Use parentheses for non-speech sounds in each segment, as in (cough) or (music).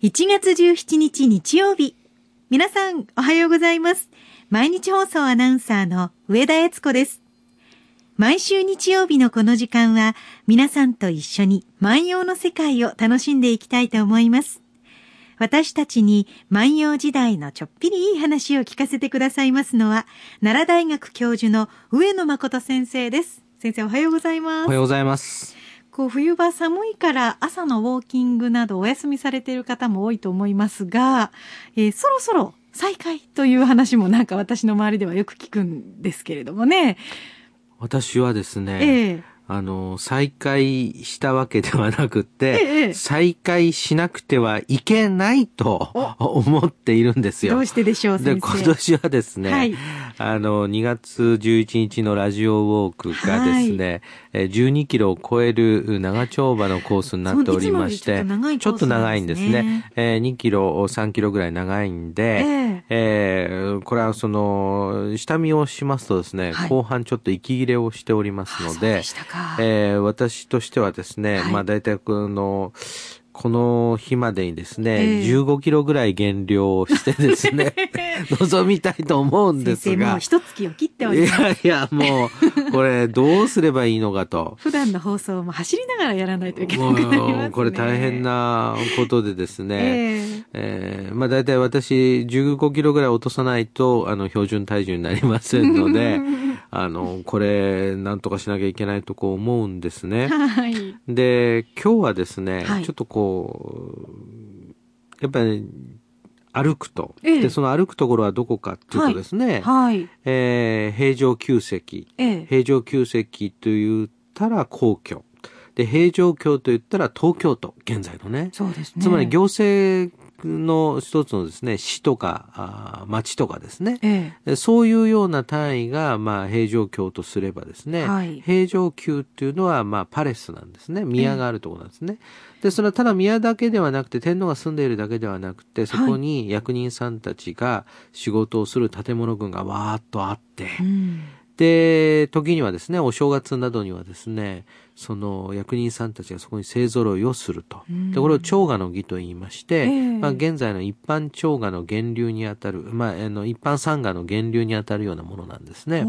1月17日日曜日。皆さん、おはようございます。毎日放送アナウンサーの上田悦子です。毎週日曜日のこの時間は、皆さんと一緒に万葉の世界を楽しんでいきたいと思います。私たちに万葉時代のちょっぴりいい話を聞かせてくださいますのは、奈良大学教授の上野誠先生です。先生おはようございます。おはようございます。こう冬場寒いから朝のウォーキングなどお休みされている方も多いと思いますが、えーそろそろ再開という話もなんか私の周りではよく聞くんですけれどもね。私はですね、ええあの、再開したわけではなくて、ええ再開しなくてはいけないと思っているんですよ。どうしてでしょう、で、先生？今年はですね、はいあの、2月11日のラジオウォークがですね、えー12キロを超える長丁場のコースになっておりまして、ちょっと長いんですね。ちょっと長いんですね。えー2キロ、3キロぐらい長いんで、ええ。ーこれはその、下見をしますとですね、はい。後半ちょっと息切れをしておりますのでえー私としてはですね、はい。まあ大体この、この日までにですね、ええ。15キロぐらい減量をしてですね、(laughs) (laughs) 望みたいと思うんです先生もうが、一月を切っておいります。やいや、もう、これどうすればいいのかと。(laughs) 普段の放送も走りながらやらないといけなくなりますね。もう、これ大変なことでですね、ええーまあ大体私15キロぐらい落とさないと、あの、標準体重になりませんので、(laughs) あの、これ、なんとかしなきゃいけないとこう思うんですえね。はい。で、今日はですね、はいちょっとこう、やっぱり、歩くと。ええで、その歩くところはどこかっていうとですね、はい。えー平城宮跡。ええ平城宮跡と言ったら皇居。で、平城京と言ったら東京都、現在のね。そうですね。つまり行政の一つのですね、市とか、町とかですね。ええでそういうような単位が、まあ、平城京とすればですね、はい平城宮っていうのは、まあ、パレスなんですね。宮があるところなんですね。で、それはただ宮だけではなくて、天皇が住んでいるだけではなくて、そこに役人さんたちが仕事をする建物群がわーっとあって、うん。で、時にはですね、お正月などにはですね、その役人さんたちがそこに勢揃いをすると。うんで、これを長賀の儀と言いまして、ええまあ現在の一般長賀の源流にあたる、まあ、あの、一般参賀の源流にあたるようなものなんですね。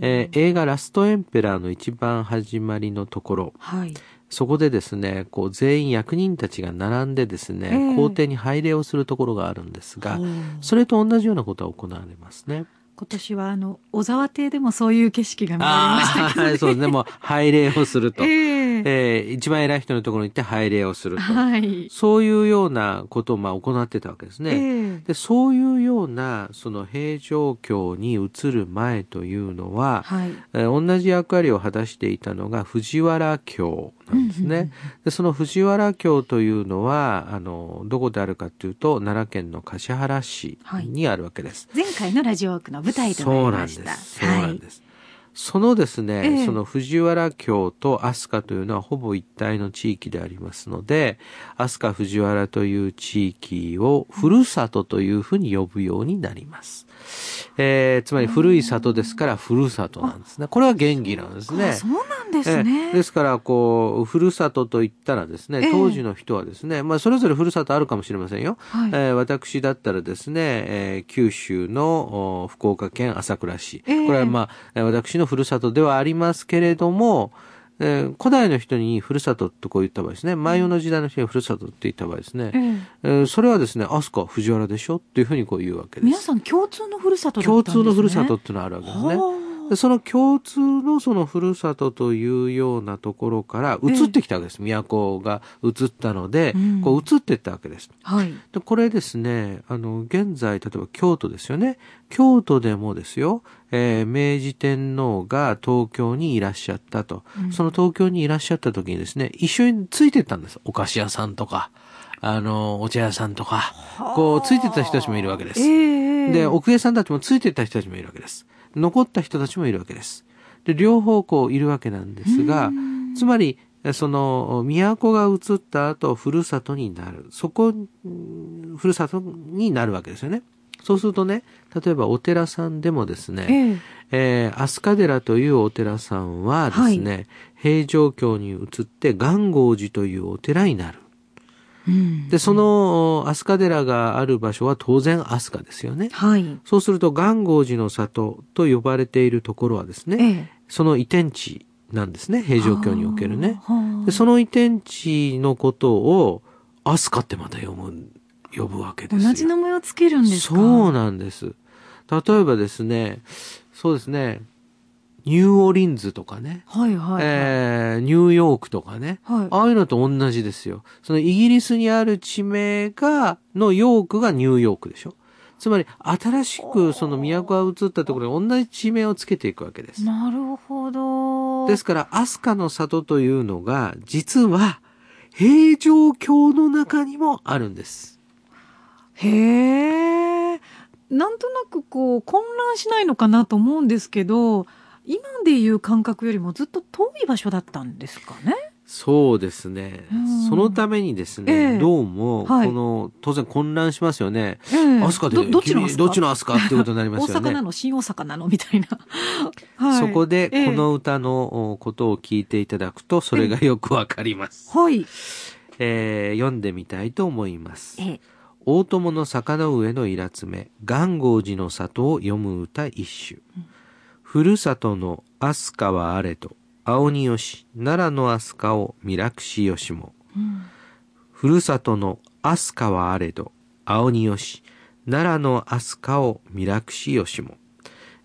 えー映画ラストエンペラーの一番始まりのところ、はい。そこでですね、こう全員役人たちが並んでですね、ええ皇帝に拝礼をするところがあるんですがそれと同じようなことが行われますね。今年はあの小沢亭でもそういう景色が見られましたけど、ああ、そうですね。もう拝礼をすると。(laughs) えええー一番偉い人のところに行って拝礼をすると。はい。そういうようなことをまあ行ってたわけですね。ええで、そういうような、その平城京に移る前というのは、はい。えー同じ役割を果たしていたのが藤原京なんですね。で、その藤原京というのは、あの、どこであるかというと、奈良県の橿原市にあるわけです。前回のラジオークの舞台となりました。そうなんです。そうなんです。そのですね、ええその藤原京と飛鳥というのはほぼ一体の地域でありますので、飛鳥藤原という地域をふるさとというふうに呼ぶようになります。えーつまり古い里ですからふるさとなんですね。これは原義なんですね。あそうなんですえね。えですから、こう、ふるさとと言ったらですええね、当時の人はですね、まあ、それぞれふるさとあるかもしれませんよ。はいえー私だったらですね、えー九州のお福岡県朝倉市。ええこれはまあ、えー私のふるさとではありますけれども、えー古代の人にふるさととこう言った場合ですね、万葉の時代の人にふるさとって言った場合ですね、えええーそれはですね、飛鳥、藤原でしょ？っていうふうにこう言うわけです。皆さん共通のふるさとだったん共ですね。通のふるさとっていうのがあるわけですね。その共通のそのふるさとというようなところから移ってきたわけです。都が移ったので、うんこう移っていったわけです。あはい。でこれですね、あの、現在、例えば京都ですよね。京都でもですよ、えー明治天皇が東京にいらっしゃったと。うんその東京にいらっしゃった時にですね、一緒についてったんです。お菓子屋さんとか、あの、お茶屋さんとか、こう、ついてった人たちもいるわけです。ええで、奥家さんたちもついてった人たちもいるわけです。残った人たちもいるわけです。で、両方こういるわけなんですが、つまり、その、都が移った後、ふるさとになる。そこ、うんふるさとになるわけですよね。そうするとね、例えばお寺さんでもですね、えええー、飛鳥寺というお寺さんはですね、平城京に移って元号寺というお寺になる。うんで、その飛鳥寺がある場所は当然飛鳥ですよね。はい。そうすると、元号寺の里と呼ばれているところはですね、ええ。その移転地なんですね、平城京におけるね。はあ。で、その移転地のことを、飛鳥ってまた読む、呼ぶわけですよ。同じ名前をつけるんですか？そうなんです。例えばですね、そうですね、ニューオリンズとかね、はいはいはい。えーニューヨークとかね、はい。ああいうのと同じですよ。そのイギリスにある地名が、のヨークがニューヨークでしょ。つまり、新しくその都が移ったところに同じ地名をつけていくわけです。なるほど。ですから、飛鳥の里というのが、実は、平城京の中にもあるんです。へえ。なんとなくこう混乱しないのかなと思うんですけど、今でいう感覚よりもずっと遠い場所だったんですかね？そうですねうん。そのためにですね、ええどうも、はいこの、当然混乱しますよね。ええ飛鳥で、どどっちの飛鳥君どっちの飛鳥ってことになりますよね。大阪なの新大阪なの？みたいな。はいそこで、ええこの歌のおことを聞いていただくと、それがよくわかります。はい。えー読んでみたいと思います。ええ大友の坂の上のイラつめ、元号寺の里を読む歌一首。ふるさとの飛鳥はあれと、青によし、奈良の飛鳥を見楽しよしも。うんふるさとの飛鳥はあれど、青によし、奈良の飛鳥を見楽しよしも。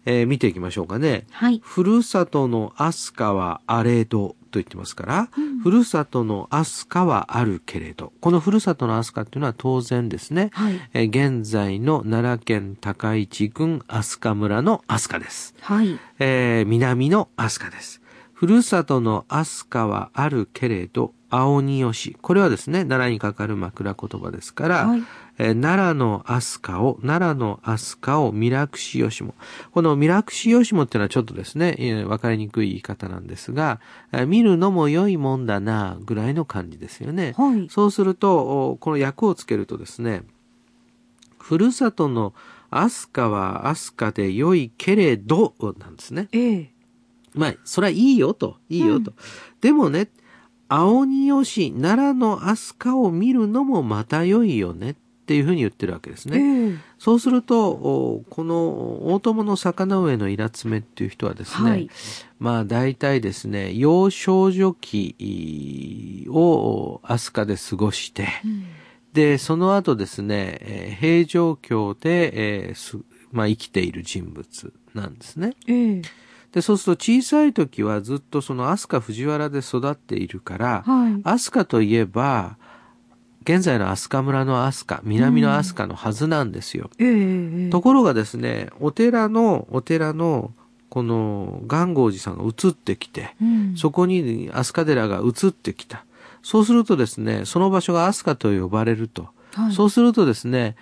えー見ていきましょうかね。はい。ふるさとの飛鳥はあれどと言ってますから、ふるさとの飛鳥はあるけれど、このふるさとの飛鳥っていうのは当然ですね、はい。えー現在の奈良県高市郡飛鳥村の飛鳥です。はい。えー南の飛鳥です。ふるさとの飛鳥はあるけれど、青によし。これはですね、奈良にかかる枕言葉ですから、はいえー奈良の飛鳥を、奈良の飛鳥をミラクシヨシモ。このミラクシヨシモっていうのはちょっとですね、えーわかりにくい言い方なんですが、えー見るのも良いもんだな、ぐらいの感じですよね。はい。そうすると、おこの訳をつけるとですね、ふるさとの飛鳥は飛鳥で良いけれど、なんですね。ええ。まあ、それはいいよと、いいよと。でもね、青によし、奈良の飛鳥を見るのもまた良いよねっていうふうに言ってるわけですね。ええ。そうすると、おこの大友の魚上のイラツメっていう人はですね、はいまあ大体ですね、幼少女期を飛鳥で過ごして、うんで、その後ですね、えー平城京で、えーすまあ、生きている人物なんですね。ええ。で、そうすると小さい時はずっとその飛鳥藤原で育っているから、はい。飛鳥といえば、現在の飛鳥村の飛鳥、南の飛鳥のはずなんですよ。ええええ。ところがですね、お寺の、お寺の、この、元号寺さんが移ってきて、うんそこに飛鳥寺が移ってきた。そうするとですね、その場所が飛鳥と呼ばれると。はいそうするとですね、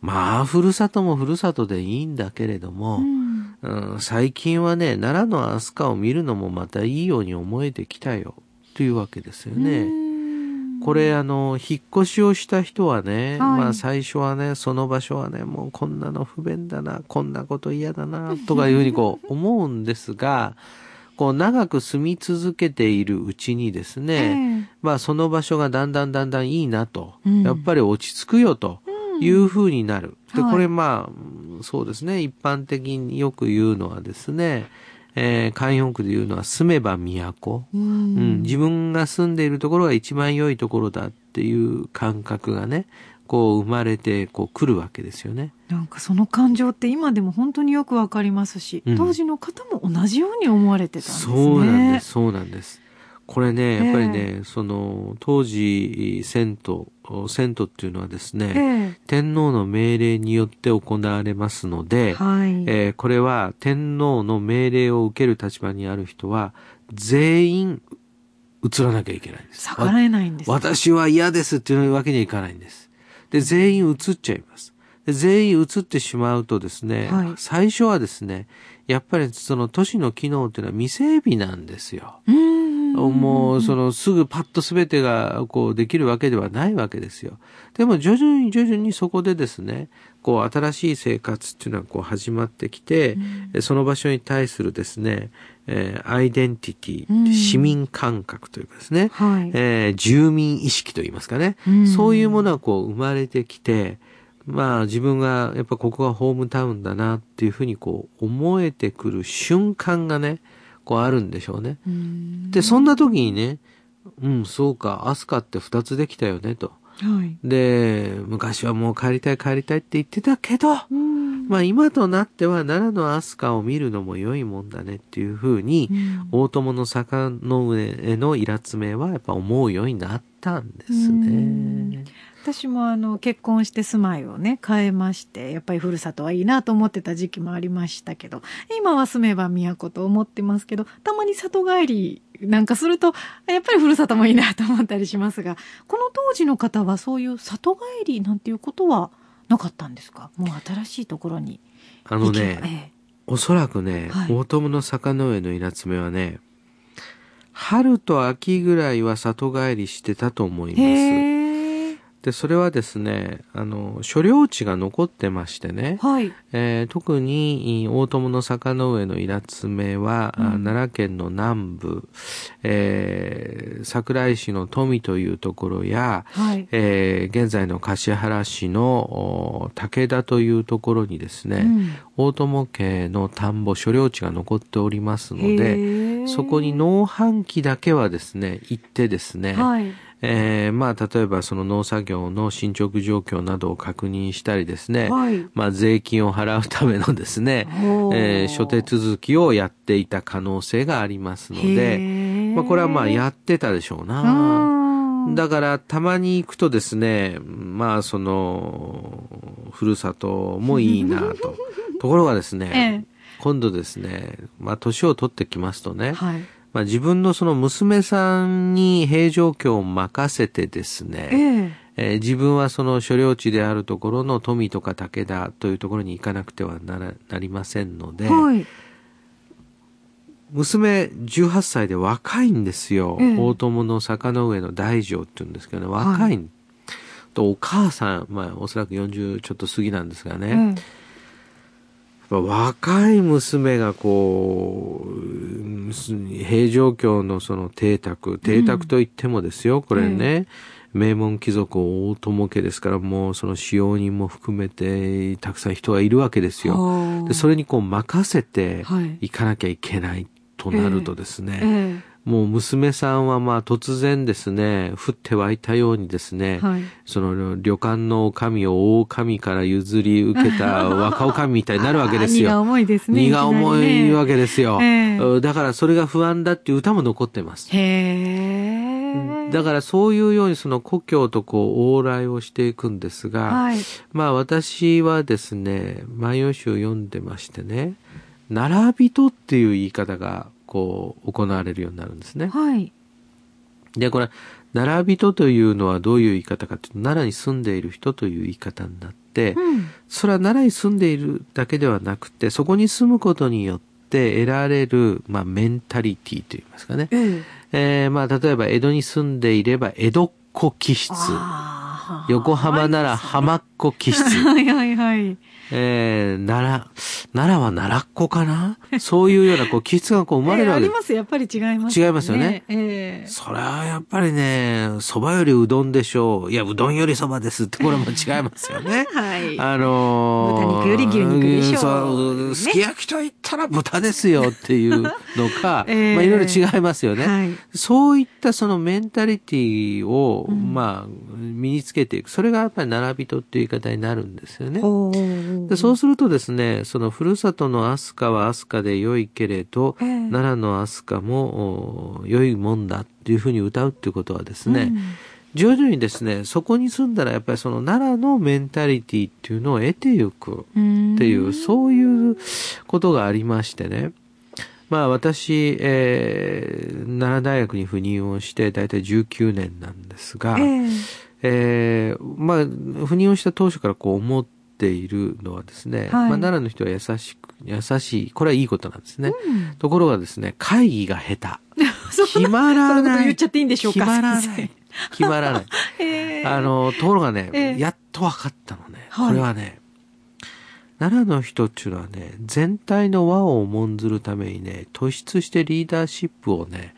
まあ、ふるさともふるさとでいいんだけれども、うんうん最近はね、奈良の飛鳥を見るのもまたいいように思えてきたよ、というわけですよね。うん。これあの、引っ越しをした人はね、はい。まあ最初はね、その場所はね、もうこんなの不便だな、こんなこと嫌だな、とかいうふうにこう (laughs) 思うんですが、こう長く住み続けているうちにですね、まあその場所がだんだんだんだんいいなと、うん。やっぱり落ち着くよというふうになる。で、はい。これまあ、うんそうですね、一般的によく言うのはですね、えー、慣用句で言うのは住めば都。うんうん、自分が住んでいるところが一番良いところだっていう感覚がね、こう生まれてこう来るわけですよね。なんかその感情って今でも本当によくわかりますし、うん当時の方も同じように思われてたんですね。そうなんです、そうなんです。これね、やっぱりね、えその、当時、銭湯、銭湯っていうのはですね、え天皇の命令によって行われますのえで、はい。えーこれは天皇の命令を受ける立場にある人は、全員移らなきゃいけないんです。逆らえないんです。私は嫌ですっていうわけにはいかないんです。で、全員移っちゃいます。で全員移ってしまうとですね、はい最初はですね、やっぱりその都市の機能っていうのは未整備なんですよ。うん。もう、その、すぐパッと全てが、こう、できるわけではないわけですよ。でも、徐々に徐々にそこでですね、こう、新しい生活っていうのは、こう、始まってきて、うん、その場所に対するですね、えー、アイデンティティ、うん、市民感覚というかですね、はい、えー、住民意識といいますかね、うん、そういうものがこう、生まれてきて、まあ自分がやっぱここがホームタウンだなっていうふうにこう思えてくる瞬間がね、こうあるんでしょうね。で、そんな時にね、うん、そうか、アスカって二つできたよね、と。はい、で、昔はもう帰りたい帰りたいって言ってたけど、まあ今となっては奈良の飛鳥を見るのも良いもんだねっていうふうに、大友の坂の上へのイラつめはやっぱ思うようになったんですね。私もあの結婚して住まいをね変えましてやっぱりふるさとはいいなと思ってた時期もありましたけど今は住めば都と思ってますけどたまに里帰りなんかするとやっぱりふるさともいいなと思ったりしますがこの当時の方はそういう里帰りなんていうことはなかったんですか？もう新しいところにあのね、ええ、おそらくね、はい、大友の坂の上の稲爪はね春と秋ぐらいは里帰りしてたと思います。で、それはですね、あの、所領地が残ってましてね、はい、えー、特に大友の坂の上のイラツメは、うん、奈良県の南部、えー、桜井市の富というところや、はい、えー、現在の橿原市の武田というところにですね、うん、大友家の田んぼ、所領地が残っておりますので、そこに農繁期だけはですね、行ってですね、はいえー、まあ、例えばその農作業の進捗状況などを確認したりですね、はい、まあ、税金を払うためのですね、えー、諸手続きをやっていた可能性がありますので、まあ、これはまあ、やってたでしょうな。だから、たまに行くとですね、まあ、その、ふるさともいいなと。(laughs) ところがですね、ええ、今度ですね、まあ、年を取ってきますとね、はいまあ、自分のその娘さんに平状況を任せてですね、えー、えー、自分はその所領地であるところの富とか武田というところに行かなくてはななりませんので、はい、娘18歳で若いんですよ。えー、大友の坂の上の大乗って言うんですけどね、若い、はい、とお母さん、まあおそらく40ちょっと過ぎなんですがね、うん若い娘がこう、平城京のその邸宅、邸宅といってもですよ、これね、名門貴族大友家ですから、もうその使用人も含めて、たくさん人がいるわけですよ。で、それにこう任せてい。かなきゃいけないとなるとですね、えーもう娘さんはまあ突然ですね、降って湧いたようにですね、はい、その旅館の女将を大神から譲り受けた (laughs) 若女将みたいになるわけですよ。荷が重いですね。荷が重いわけですよ。ね、だからそれが不安だっていう歌も残ってます。へだからそういうようにその故郷とこう往来をしていくんですが、はい、まあ私はですね、万葉集を読んでましてね、並びとっていう言い方がこう行われるようになるんですね。はい。で、これ、奈良人というのはどういう言い方かというと、奈良に住んでいる人という言い方になって、うん、それは奈良に住んでいるだけではなくて、そこに住むことによって得られる、まあ、メンタリティといいますかね。うん、えー、まあ、例えば江戸に住んでいれば江戸っ子気質。横浜なら浜っ子気質。(laughs) はいはいはい。えー、奈良、奈良は奈良っ子かな？そういうような、こう、気質がこう生まれるわけ、(laughs) えー、あります？やっぱり違います、ね、違いますよね。えー、それはやっぱりね、蕎麦よりうどんでしょう。いや、うどんより蕎麦ですって、これも違いますよね。(laughs) はい。あのー、豚肉より牛肉でしょう。そう、すき焼きと言ったら豚ですよっていうのか、えー、まあいろいろ違いますよね。はい、そういったそのメンタリティを、うん、まあ、身につけていく。それがやっぱり並びとっていう言い方になるんですよね。でそうするとですね、そのふるさとの飛鳥は飛鳥で良いけれど、えー、奈良の飛鳥も良いもんだっていうふうに歌うっていうことはですね、うん、徐々にですね、そこに住んだらやっぱりその奈良のメンタリティっていうのを得ていくっていう、うそういうことがありましてね。まあ私、えー、奈良大学に赴任をして大体19年なんですが、えー、えー、まあ赴任をした当初からこう思っているのはですね、はい、まあ、奈良の人は優しく、優しい、これはいいことなんですね。うん、ところがですね、会議が下手。(laughs) 決まらない。言っちゃっていいんでしょうか決まらな先い。決まらない。生え (laughs) ーあの、ところがね、ええやっと分かったのね。はいこれはね、奈良の人っていうのはね、全体の和を重んずるためにね、突出してリーダーシップをね、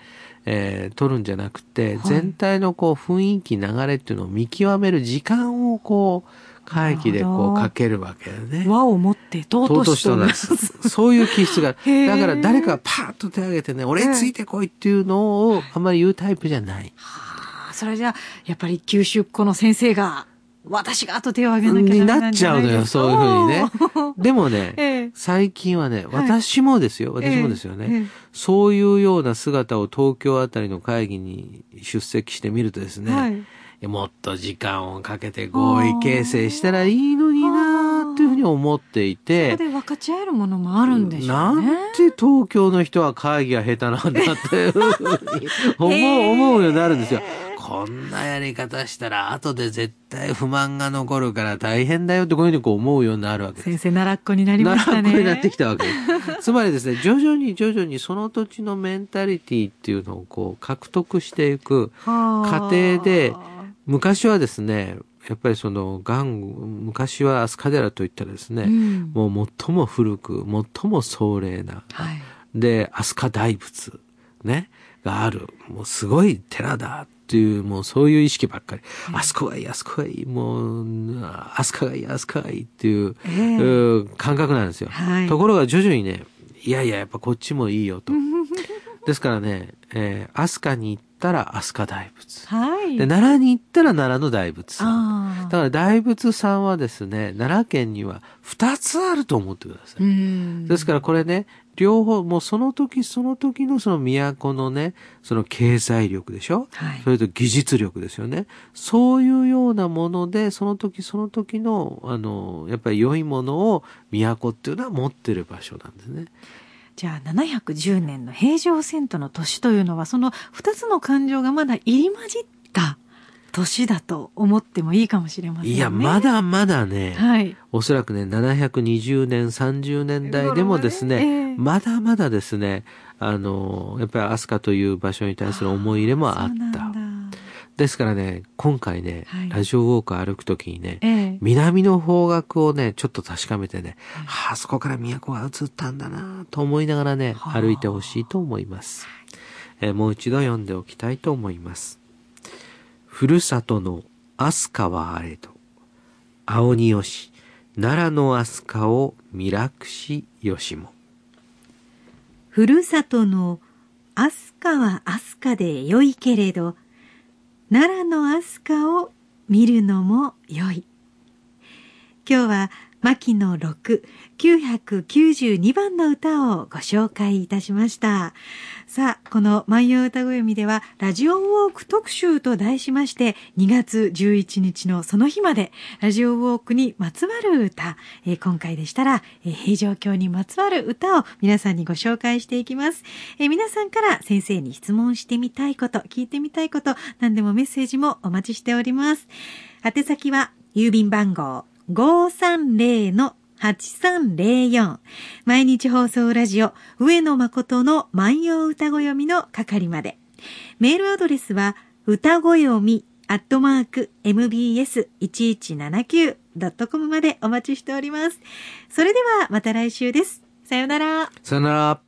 えー取るんじゃなくて、はい全体のこう雰囲気、流れっていうのを見極める時間をこう、会議でこうかけるわけだよね。和をもって尊尊しとなす。そういう気質が。だから誰かがパーッと手を挙げてね、俺についてこいっていうのをあんまり言うタイプじゃない。はあそれじゃあ、やっぱり九州っ子の先生が、私がと手を挙げなきゃにダメなんっちゃうのよ、そういうふうにね。(laughs) でもね、ええ最近はね、はい私もですよ、私もですよね、えそういうような姿を東京あたりの会議に出席してみるとですね、はいもっと時間をかけて合意形成したらいいのになーっていうふうに思っていそこて、で分かち合えるものもあるんでしょうね。なんて東京の人は会議が下手なんだっていうふうに思う、思うようになるんですよ。こんなやり方したら後で絶対不満が残るから大変だよってこういうふうにこう思うようになるわけです。先生、奈良っ子になりましたね。奈良っ子になってきたわけです。つまりですね、徐々に徐々にその土地のメンタリティっていうのをこう獲得していくはあ過程で、昔はですね、やっぱりその、元武昔は飛鳥寺といったらですね、うんもう最も古く、最も壮麗な、はい。で、飛鳥大仏、ね、がある、もうすごい寺だっていう、もうそういう意識ばっかり。あそこがいい、あそこがいい、もう、飛鳥がいい、飛鳥がいいっていう、ええうん感覚なんですよ。はいところが徐々にね、いやいや、やっぱこっちもいいよと。(laughs) ですからね、えー、飛鳥に行ったら飛鳥大仏。はい。で、奈良に行ったら奈良の大仏さん。ああ。だから大仏さんはですね、奈良県には2つあると思ってください。うん。ですからこれね、両方、もうその時その時のその都のね、その経済力でしょ？はいそれと技術力ですよね。そういうようなもので、その時その時の、あの、やっぱり良いものを都っていうのは持ってる場所なんですね。じゃあ、710年の平城遷都の年というのは、その二つの感情がまだ入り混じった年だと思ってもいいかもしれませんね。いや、まだまだね、はい。おそらくね、720年、30年代でもですね、ええまだまだですね、あの、やっぱり飛鳥という場所に対する思い入れもあった。ですからね、今回ね、はいラジオウォーク歩くときにね、ええ。南の方角をね、ちょっと確かめてね、はあ、そこから都が映ったんだなと思いながらね、はあ歩いてほしいと思います。えーもう一度読んでおきたいと思います。ふるさとの飛鳥はあれど、青によし、奈良の飛鳥を見楽しよしも。ふるさとの飛鳥は飛鳥で良いけれど、奈良の飛鳥を見るのも良い。今日は牧野6、992番の歌をご紹介いたしました。さあ、この万葉歌読みでは、ラジオウォーク特集と題しまして、2月11日のその日まで、ラジオウォークにまつわる歌、えー今回でしたら、えー平城京にまつわる歌を皆さんにご紹介していきます。えー皆さんから先生に質問してみたいこと、聞いてみたいこと、何でもメッセージもお待ちしております。宛先は、郵便番号530 8304毎日放送ラジオ上野誠の万葉歌ご読みの係まで。メールアドレスは歌ご読みアットマーク mbs1179.com までお待ちしております。それではまた来週です。さよなら。さよなら。